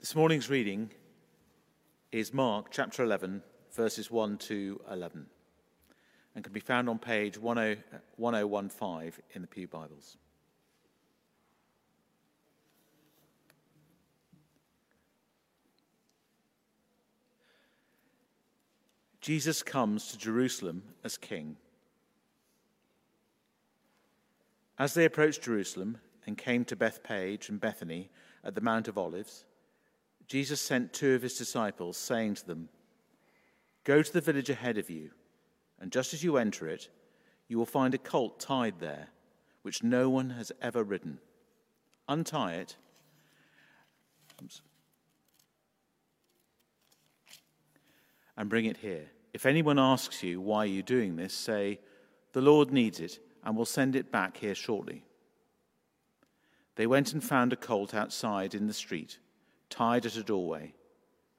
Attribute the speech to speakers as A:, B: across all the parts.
A: This morning's reading is Mark chapter 11, verses 1 to 11, and can be found on page 10, 1015 in the Pew Bibles. Jesus comes to Jerusalem as king. As they approached Jerusalem and came to Bethphage and Bethany at the Mount of Olives, Jesus sent two of his disciples, saying to them, Go to the village ahead of you, and just as you enter it, you will find a colt tied there, which no one has ever ridden. Untie it. And bring it here. If anyone asks you, Why you're doing this? say, The Lord needs it, and will send it back here shortly. They went and found a colt outside in the street tied at a doorway.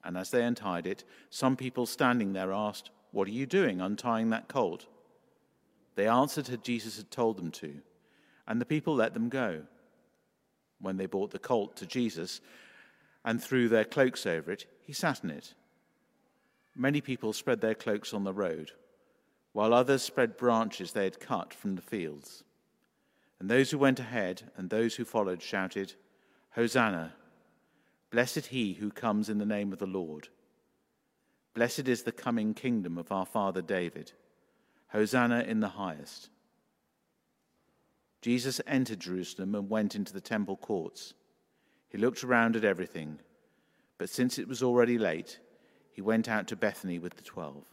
A: And as they untied it, some people standing there asked, What are you doing untying that colt? They answered as Jesus had told them to, and the people let them go. When they brought the colt to Jesus and threw their cloaks over it, he sat in it. Many people spread their cloaks on the road, while others spread branches they had cut from the fields. And those who went ahead and those who followed shouted, Hosanna! Blessed he who comes in the name of the Lord. Blessed is the coming kingdom of our father David. Hosanna in the highest. Jesus entered Jerusalem and went into the temple courts. He looked around at everything, but since it was already late, he went out to Bethany with the twelve.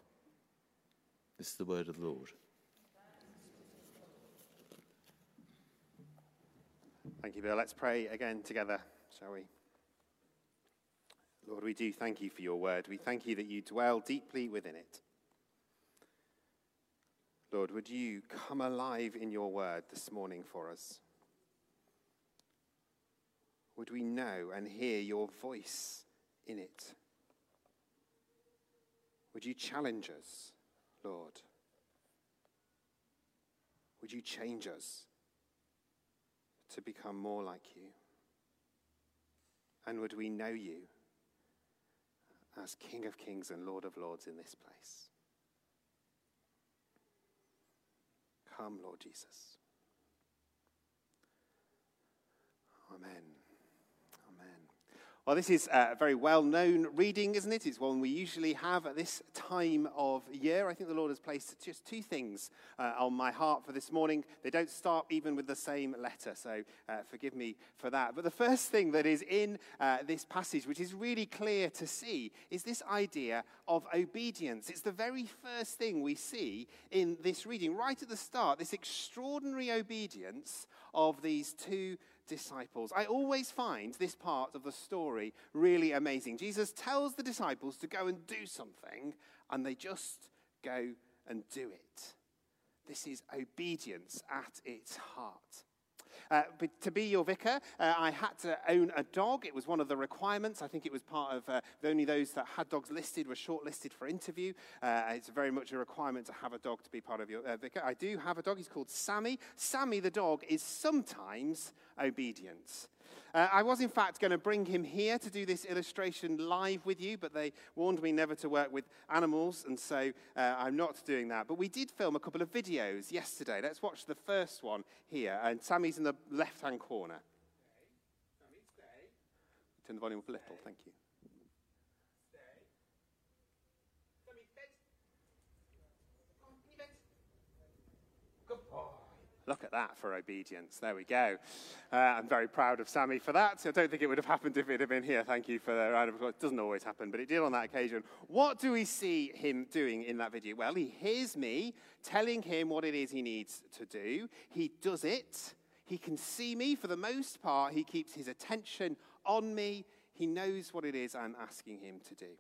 A: This is the word of the Lord.
B: Thank you, Bill. Let's pray again together, shall we? Lord, we do thank you for your word. We thank you that you dwell deeply within it. Lord, would you come alive in your word this morning for us? Would we know and hear your voice in it? Would you challenge us, Lord? Would you change us to become more like you? And would we know you? As King of Kings and Lord of Lords in this place. Come, Lord Jesus. Amen. Well, this is a very well known reading, isn't it? It's one we usually have at this time of year. I think the Lord has placed just two things uh, on my heart for this morning. They don't start even with the same letter, so uh, forgive me for that. But the first thing that is in uh, this passage, which is really clear to see, is this idea of obedience. It's the very first thing we see in this reading, right at the start, this extraordinary obedience of these two disciples. I always find this part of the story really amazing. Jesus tells the disciples to go and do something, and they just go and do it. This is obedience at its heart. Uh, to be your vicar, uh, I had to own a dog. It was one of the requirements. I think it was part of uh, only those that had dogs listed were shortlisted for interview. Uh, it's very much a requirement to have a dog to be part of your uh, vicar. I do have a dog. He's called Sammy. Sammy the dog is sometimes obedient. Uh, I was, in fact, going to bring him here to do this illustration live with you, but they warned me never to work with animals, and so uh, I'm not doing that. But we did film a couple of videos yesterday. Let's watch the first one here. And Sammy's in the left hand corner. Turn the volume up a little, thank you. Look at that for obedience. There we go. Uh, I'm very proud of Sammy for that. I don't think it would have happened if it had been here. Thank you for the round of applause. It doesn't always happen, but it did on that occasion. What do we see him doing in that video? Well, he hears me telling him what it is he needs to do. He does it. He can see me for the most part. He keeps his attention on me. He knows what it is I'm asking him to do.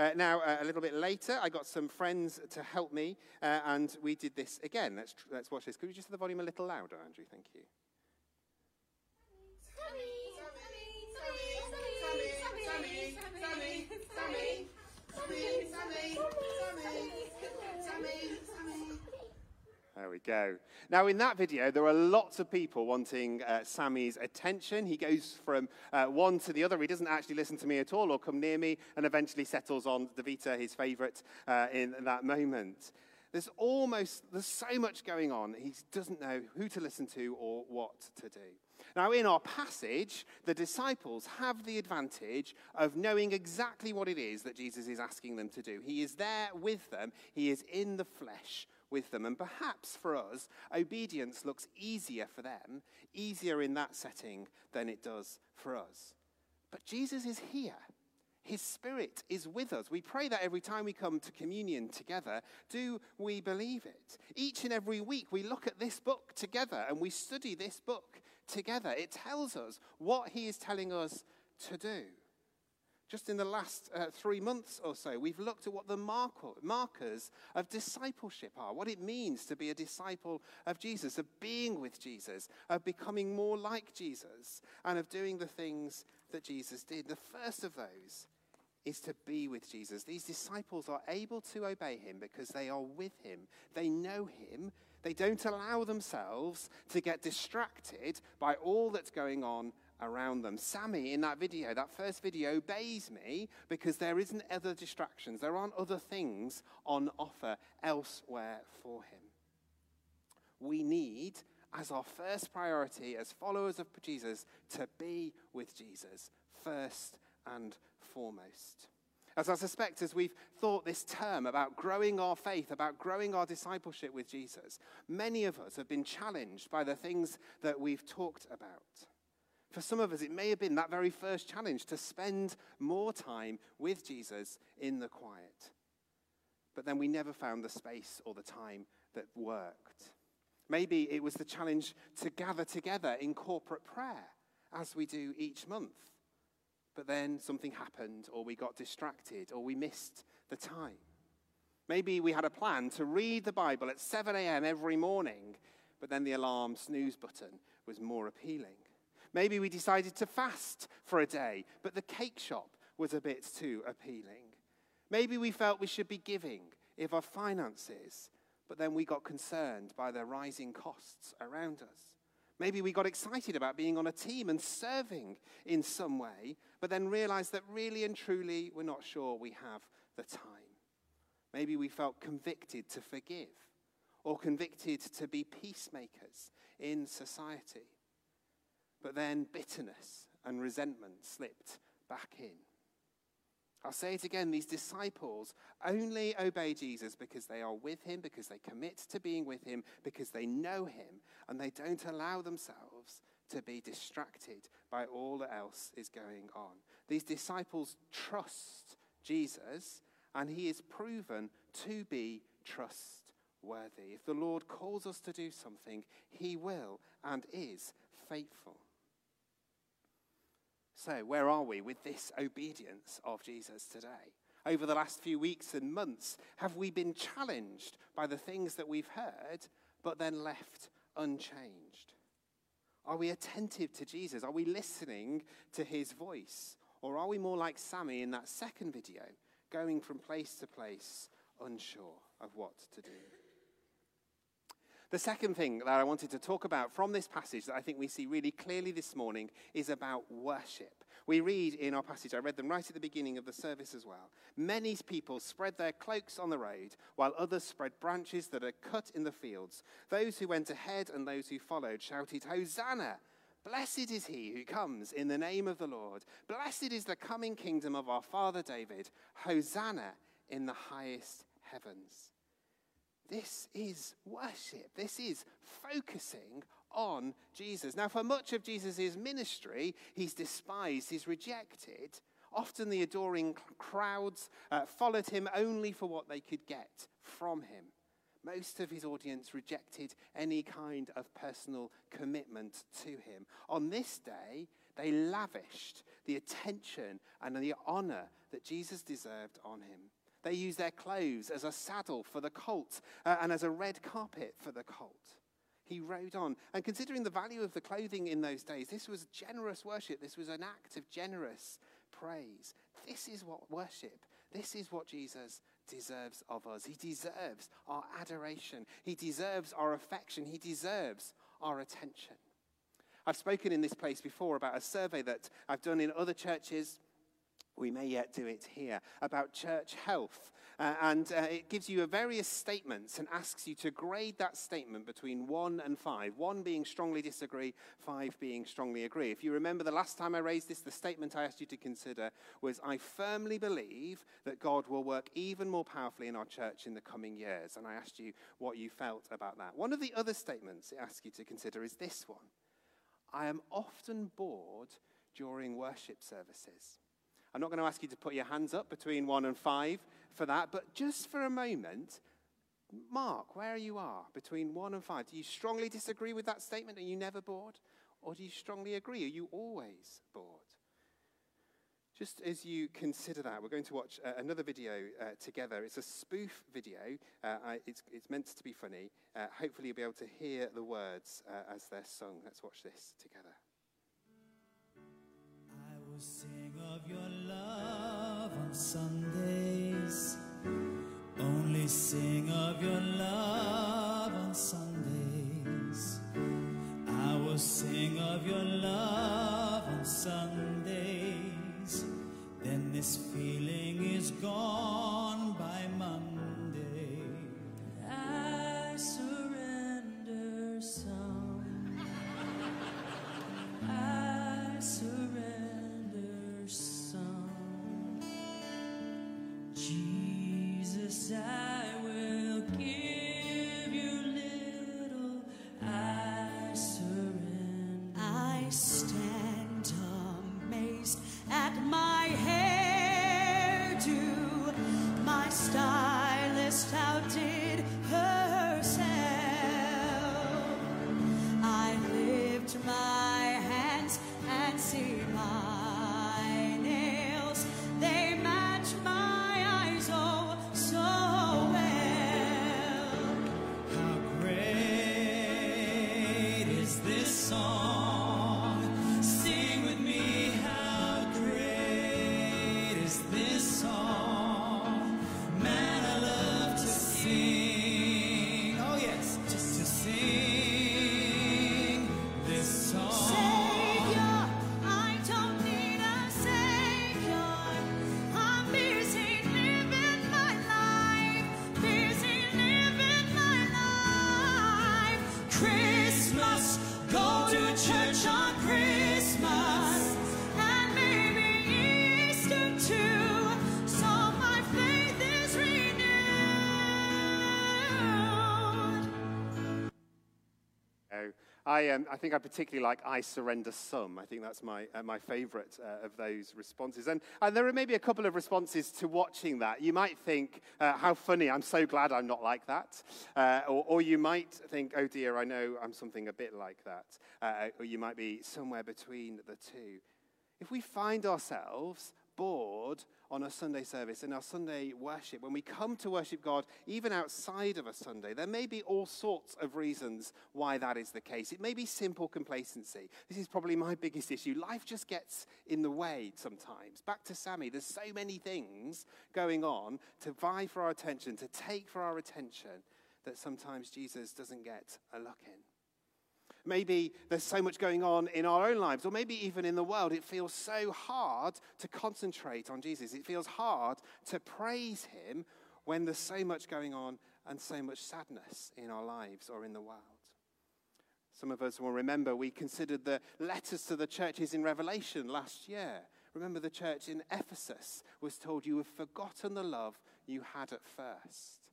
B: Uh, now, uh, a little bit later, I got some friends to help me, uh, and we did this again. Let's, let's watch this. Could you just have the volume a little louder, Andrew? Thank you. There we go. Now, in that video, there are lots of people wanting uh, Sammy's attention. He goes from uh, one to the other. He doesn't actually listen to me at all or come near me, and eventually settles on Davita, his favorite, uh, in that moment. There's almost, there's so much going on, he doesn't know who to listen to or what to do. Now, in our passage, the disciples have the advantage of knowing exactly what it is that Jesus is asking them to do. He is there with them, He is in the flesh with them. And perhaps for us, obedience looks easier for them, easier in that setting than it does for us. But Jesus is here. His Spirit is with us. We pray that every time we come to communion together. Do we believe it? Each and every week, we look at this book together and we study this book together. It tells us what He is telling us to do. Just in the last uh, three months or so, we've looked at what the markers of discipleship are, what it means to be a disciple of Jesus, of being with Jesus, of becoming more like Jesus, and of doing the things that Jesus did. The first of those is to be with Jesus. These disciples are able to obey him because they are with him, they know him. They don't allow themselves to get distracted by all that's going on around them. Sammy, in that video, that first video, obeys me because there isn't other distractions. There aren't other things on offer elsewhere for him. We need, as our first priority as followers of Jesus, to be with Jesus first and foremost. As I suspect, as we've thought this term about growing our faith, about growing our discipleship with Jesus, many of us have been challenged by the things that we've talked about. For some of us, it may have been that very first challenge to spend more time with Jesus in the quiet. But then we never found the space or the time that worked. Maybe it was the challenge to gather together in corporate prayer, as we do each month. But then something happened, or we got distracted, or we missed the time. Maybe we had a plan to read the Bible at 7 a.m. every morning, but then the alarm snooze button was more appealing. Maybe we decided to fast for a day, but the cake shop was a bit too appealing. Maybe we felt we should be giving if our finances, but then we got concerned by the rising costs around us. Maybe we got excited about being on a team and serving in some way, but then realized that really and truly we're not sure we have the time. Maybe we felt convicted to forgive or convicted to be peacemakers in society. But then bitterness and resentment slipped back in. I'll say it again these disciples only obey Jesus because they are with him, because they commit to being with him, because they know him, and they don't allow themselves to be distracted by all that else is going on. These disciples trust Jesus, and he is proven to be trustworthy. If the Lord calls us to do something, he will and is faithful. So, where are we with this obedience of Jesus today? Over the last few weeks and months, have we been challenged by the things that we've heard, but then left unchanged? Are we attentive to Jesus? Are we listening to his voice? Or are we more like Sammy in that second video, going from place to place, unsure of what to do? The second thing that I wanted to talk about from this passage that I think we see really clearly this morning is about worship. We read in our passage, I read them right at the beginning of the service as well. Many people spread their cloaks on the road, while others spread branches that are cut in the fields. Those who went ahead and those who followed shouted, Hosanna! Blessed is he who comes in the name of the Lord. Blessed is the coming kingdom of our father David. Hosanna in the highest heavens. This is worship. This is focusing on Jesus. Now, for much of Jesus' ministry, he's despised, he's rejected. Often the adoring crowds uh, followed him only for what they could get from him. Most of his audience rejected any kind of personal commitment to him. On this day, they lavished the attention and the honor that Jesus deserved on him. They used their clothes as a saddle for the colt uh, and as a red carpet for the colt. He rode on. And considering the value of the clothing in those days, this was generous worship. This was an act of generous praise. This is what worship, this is what Jesus deserves of us. He deserves our adoration. He deserves our affection. He deserves our attention. I've spoken in this place before about a survey that I've done in other churches. We may yet do it here about church health. Uh, and uh, it gives you various statements and asks you to grade that statement between one and five. One being strongly disagree, five being strongly agree. If you remember the last time I raised this, the statement I asked you to consider was I firmly believe that God will work even more powerfully in our church in the coming years. And I asked you what you felt about that. One of the other statements it asks you to consider is this one I am often bored during worship services. I'm not going to ask you to put your hands up between one and five for that, but just for a moment, mark where are you are between one and five. Do you strongly disagree with that statement? Are you never bored? Or do you strongly agree? Are you always bored? Just as you consider that, we're going to watch uh, another video uh, together. It's a spoof video. Uh, I, it's, it's, meant to be funny. Uh, hopefully, you'll be able to hear the words uh, as they're sung. Let's watch this together.
C: Sing of your love on Sundays. Only sing of your love on Sundays. I will sing of your love on Sundays. Then this feeling is gone by Monday.
D: Stylist
B: I, um, I think I particularly like I Surrender Some. I think that's my, uh, my favorite uh, of those responses. And, and there are maybe a couple of responses to watching that. You might think, uh, how funny, I'm so glad I'm not like that. Uh, or, or you might think, oh dear, I know I'm something a bit like that. Uh, or you might be somewhere between the two. If we find ourselves bored on a Sunday service, in our Sunday worship, when we come to worship God, even outside of a Sunday, there may be all sorts of reasons why that is the case. It may be simple complacency. This is probably my biggest issue. Life just gets in the way sometimes. Back to Sammy, there's so many things going on to vie for our attention, to take for our attention, that sometimes Jesus doesn't get a look in. Maybe there's so much going on in our own lives, or maybe even in the world. It feels so hard to concentrate on Jesus. It feels hard to praise Him when there's so much going on and so much sadness in our lives or in the world. Some of us will remember we considered the letters to the churches in Revelation last year. Remember, the church in Ephesus was told, You have forgotten the love you had at first.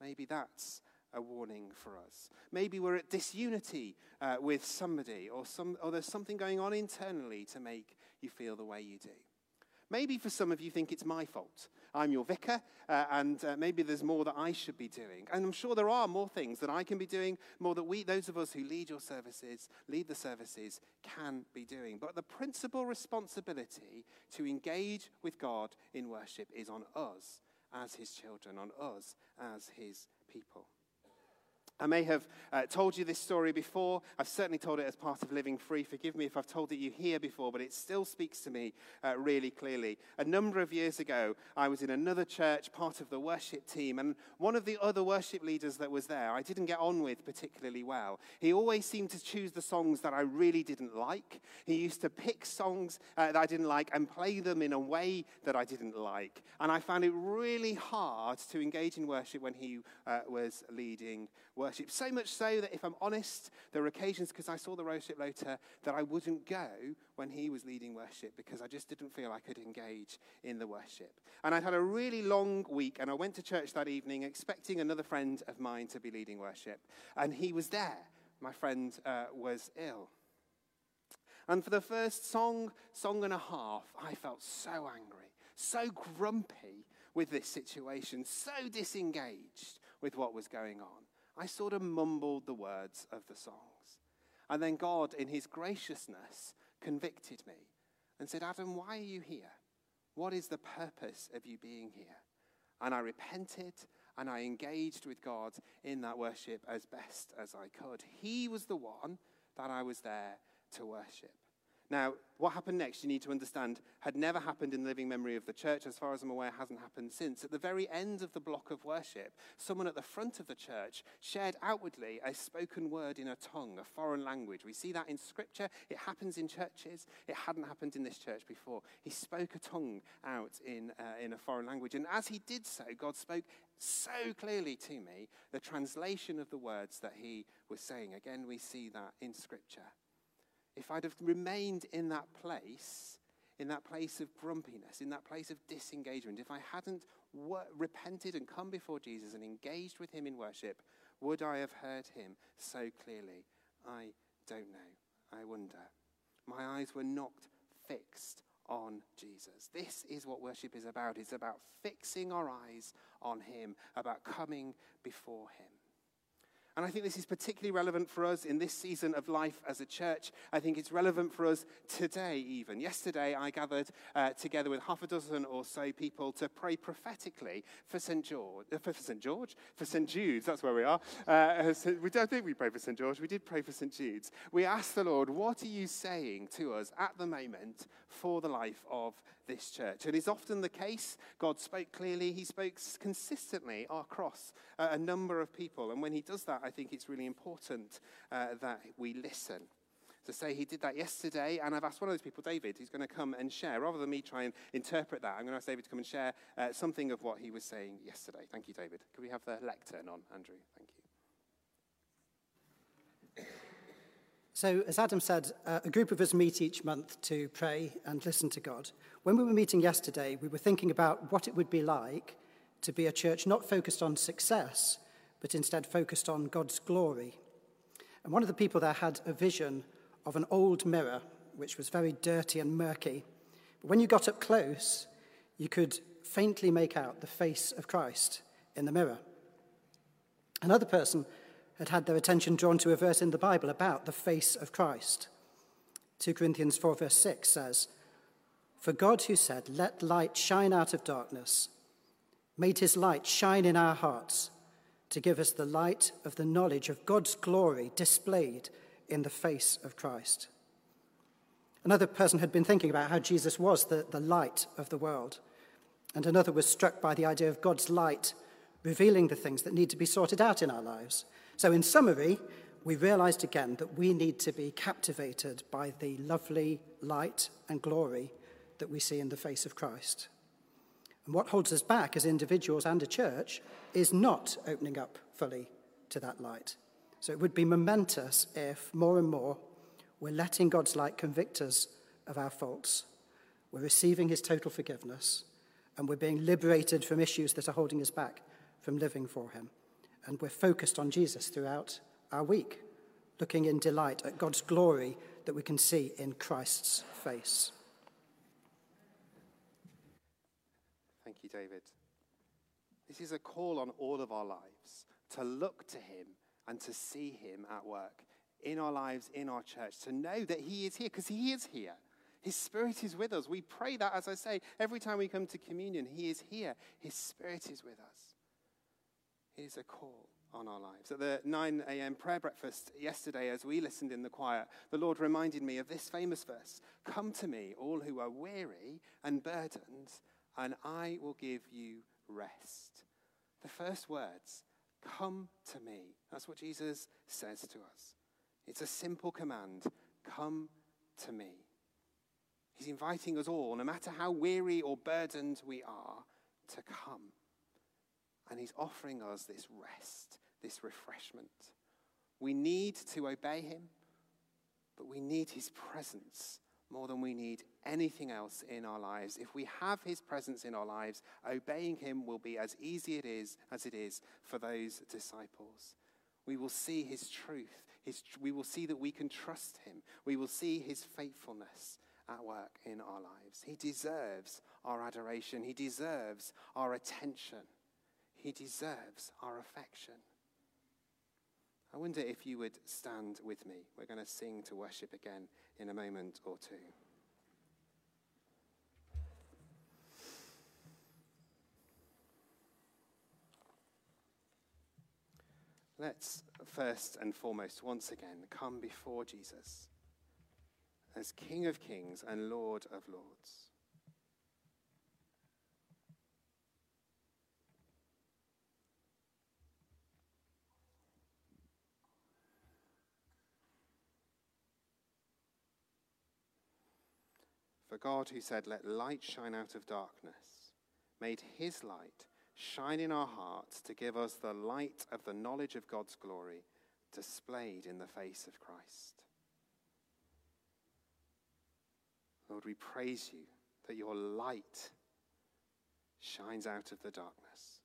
B: Maybe that's a warning for us. Maybe we're at disunity uh, with somebody, or, some, or there's something going on internally to make you feel the way you do. Maybe for some of you think it's my fault. I'm your vicar, uh, and uh, maybe there's more that I should be doing. And I'm sure there are more things that I can be doing, more that we, those of us who lead your services, lead the services, can be doing. But the principal responsibility to engage with God in worship is on us as his children, on us as his people. I may have uh, told you this story before. I've certainly told it as part of Living Free. Forgive me if I've told it you here before, but it still speaks to me uh, really clearly. A number of years ago, I was in another church, part of the worship team, and one of the other worship leaders that was there, I didn't get on with particularly well. He always seemed to choose the songs that I really didn't like. He used to pick songs uh, that I didn't like and play them in a way that I didn't like. And I found it really hard to engage in worship when he uh, was leading worship. So much so that if I'm honest, there were occasions because I saw the worship later that I wouldn't go when he was leading worship because I just didn't feel I could engage in the worship. And I'd had a really long week and I went to church that evening expecting another friend of mine to be leading worship. And he was there. My friend uh, was ill. And for the first song, song and a half, I felt so angry, so grumpy with this situation, so disengaged with what was going on. I sort of mumbled the words of the songs. And then God, in his graciousness, convicted me and said, Adam, why are you here? What is the purpose of you being here? And I repented and I engaged with God in that worship as best as I could. He was the one that I was there to worship. Now, what happened next, you need to understand, had never happened in the living memory of the church. As far as I'm aware, hasn't happened since. At the very end of the block of worship, someone at the front of the church shared outwardly a spoken word in a tongue, a foreign language. We see that in scripture. It happens in churches. It hadn't happened in this church before. He spoke a tongue out in, uh, in a foreign language. And as he did so, God spoke so clearly to me the translation of the words that he was saying. Again, we see that in scripture if I'd have remained in that place, in that place of grumpiness, in that place of disengagement, if I hadn't wor- repented and come before Jesus and engaged with him in worship, would I have heard him so clearly? I don't know. I wonder. My eyes were not fixed on Jesus. This is what worship is about. It's about fixing our eyes on him, about coming before him. And I think this is particularly relevant for us in this season of life as a church. I think it's relevant for us today, even. Yesterday, I gathered uh, together with half a dozen or so people to pray prophetically for St. George, uh, for St. George, for St. Jude's. That's where we are. Uh, so we don't think we prayed for St. George. We did pray for St. Jude's. We asked the Lord, "What are you saying to us at the moment for the life of this church. And it's often the case. God spoke clearly, He spoke consistently across uh, a number of people. And when He does that, I think it's really important uh, that we listen. To say he did that yesterday, and I've asked one of those people, David, who's going to come and share. Rather than me try and interpret that, I'm going to ask David to come and share uh, something of what he was saying yesterday. Thank you, David. Could we have the lectern on, Andrew? Thank you.
E: So, as Adam said, uh, a group of us meet each month to pray and listen to God. When we were meeting yesterday, we were thinking about what it would be like to be a church not focused on success, but instead focused on God's glory. And one of the people there had a vision of an old mirror, which was very dirty and murky. But when you got up close, you could faintly make out the face of Christ in the mirror. Another person had had their attention drawn to a verse in the Bible about the face of Christ. 2 Corinthians 4, verse 6 says, For God, who said, Let light shine out of darkness, made his light shine in our hearts to give us the light of the knowledge of God's glory displayed in the face of Christ. Another person had been thinking about how Jesus was the, the light of the world, and another was struck by the idea of God's light revealing the things that need to be sorted out in our lives. So, in summary, we realized again that we need to be captivated by the lovely light and glory that we see in the face of Christ. And what holds us back as individuals and a church is not opening up fully to that light. So, it would be momentous if more and more we're letting God's light convict us of our faults, we're receiving his total forgiveness, and we're being liberated from issues that are holding us back from living for him and we're focused on Jesus throughout our week, looking in delight at God's glory that we can see in Christ's face.
B: Thank you, David. This is a call on all of our lives to look to Him and to see Him at work in our lives, in our church, to know that He is here, because He is here. His Spirit is with us. We pray that, as I say, every time we come to communion, He is here. His Spirit is with us. It is a call on our lives. At the 9 a.m. prayer breakfast yesterday, as we listened in the choir, the Lord reminded me of this famous verse Come to me, all who are weary and burdened, and I will give you rest. The first words, Come to me. That's what Jesus says to us. It's a simple command Come to me. He's inviting us all, no matter how weary or burdened we are, to come. And he's offering us this rest, this refreshment. We need to obey him, but we need his presence more than we need anything else in our lives. If we have his presence in our lives, obeying him will be as easy it is as it is for those disciples. We will see his truth. His, we will see that we can trust him. We will see his faithfulness at work in our lives. He deserves our adoration. He deserves our attention. He deserves our affection. I wonder if you would stand with me. We're going to sing to worship again in a moment or two. Let's first and foremost, once again, come before Jesus as King of Kings and Lord of Lords. For God, who said, Let light shine out of darkness, made his light shine in our hearts to give us the light of the knowledge of God's glory displayed in the face of Christ. Lord, we praise you that your light shines out of the darkness.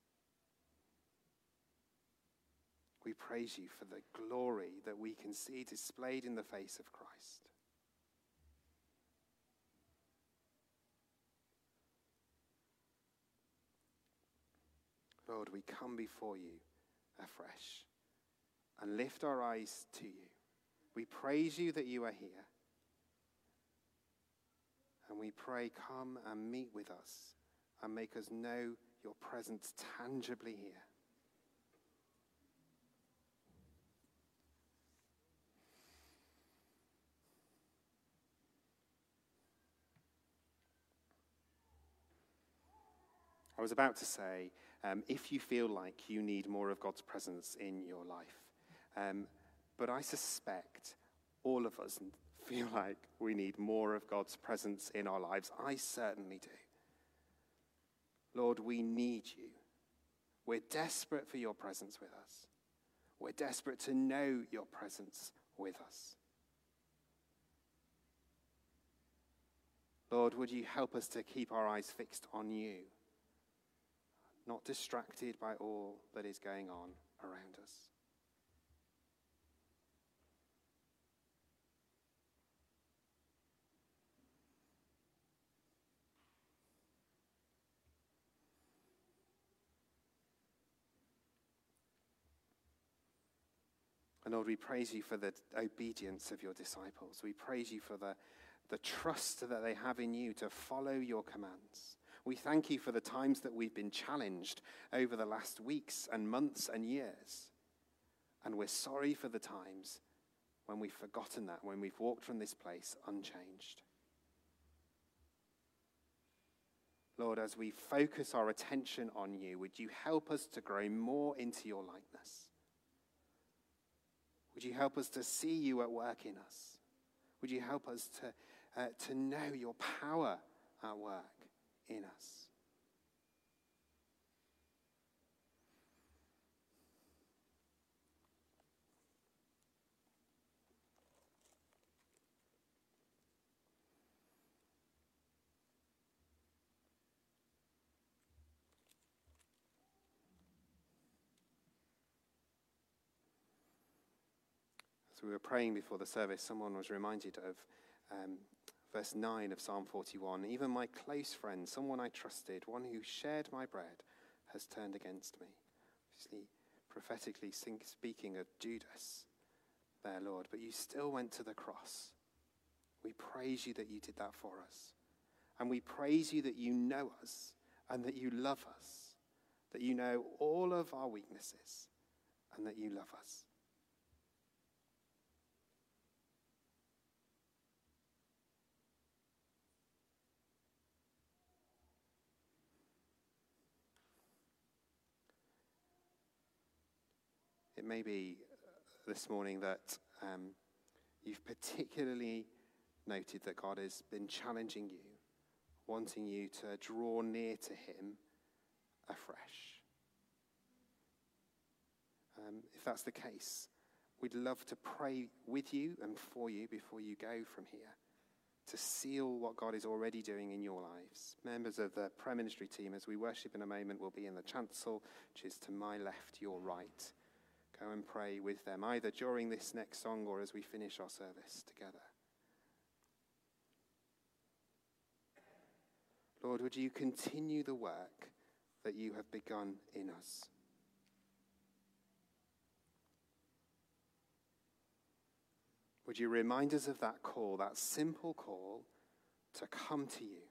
B: We praise you for the glory that we can see displayed in the face of Christ. Lord, we come before you afresh and lift our eyes to you. We praise you that you are here. And we pray, come and meet with us and make us know your presence tangibly here. I was about to say, um, if you feel like you need more of God's presence in your life, um, but I suspect all of us feel like we need more of God's presence in our lives. I certainly do. Lord, we need you. We're desperate for your presence with us. We're desperate to know your presence with us. Lord, would you help us to keep our eyes fixed on you, not distracted by all that is going on around us? And Lord, we praise you for the obedience of your disciples. We praise you for the, the trust that they have in you to follow your commands. We thank you for the times that we've been challenged over the last weeks and months and years. And we're sorry for the times when we've forgotten that, when we've walked from this place unchanged. Lord, as we focus our attention on you, would you help us to grow more into your likeness? Would you help us to see you at work in us? Would you help us to, uh, to know your power at work in us? As we were praying before the service, someone was reminded of um, verse 9 of Psalm 41. Even my close friend, someone I trusted, one who shared my bread, has turned against me. Obviously, prophetically speaking of Judas there, Lord, but you still went to the cross. We praise you that you did that for us. And we praise you that you know us and that you love us, that you know all of our weaknesses and that you love us. It may be uh, this morning that um, you've particularly noted that God has been challenging you, wanting you to draw near to Him afresh. Um, if that's the case, we'd love to pray with you and for you before you go from here to seal what God is already doing in your lives. Members of the prayer ministry team, as we worship in a moment, will be in the chancel, which is to my left, your right. Go and pray with them, either during this next song or as we finish our service together. Lord, would you continue the work that you have begun in us? Would you remind us of that call, that simple call to come to you,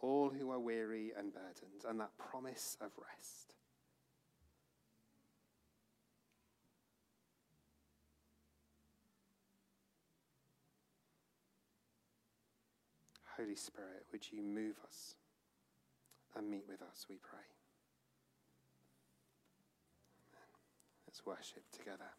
B: all who are weary and burdened, and that promise of rest? Holy Spirit, would you move us and meet with us, we pray. Let's worship together.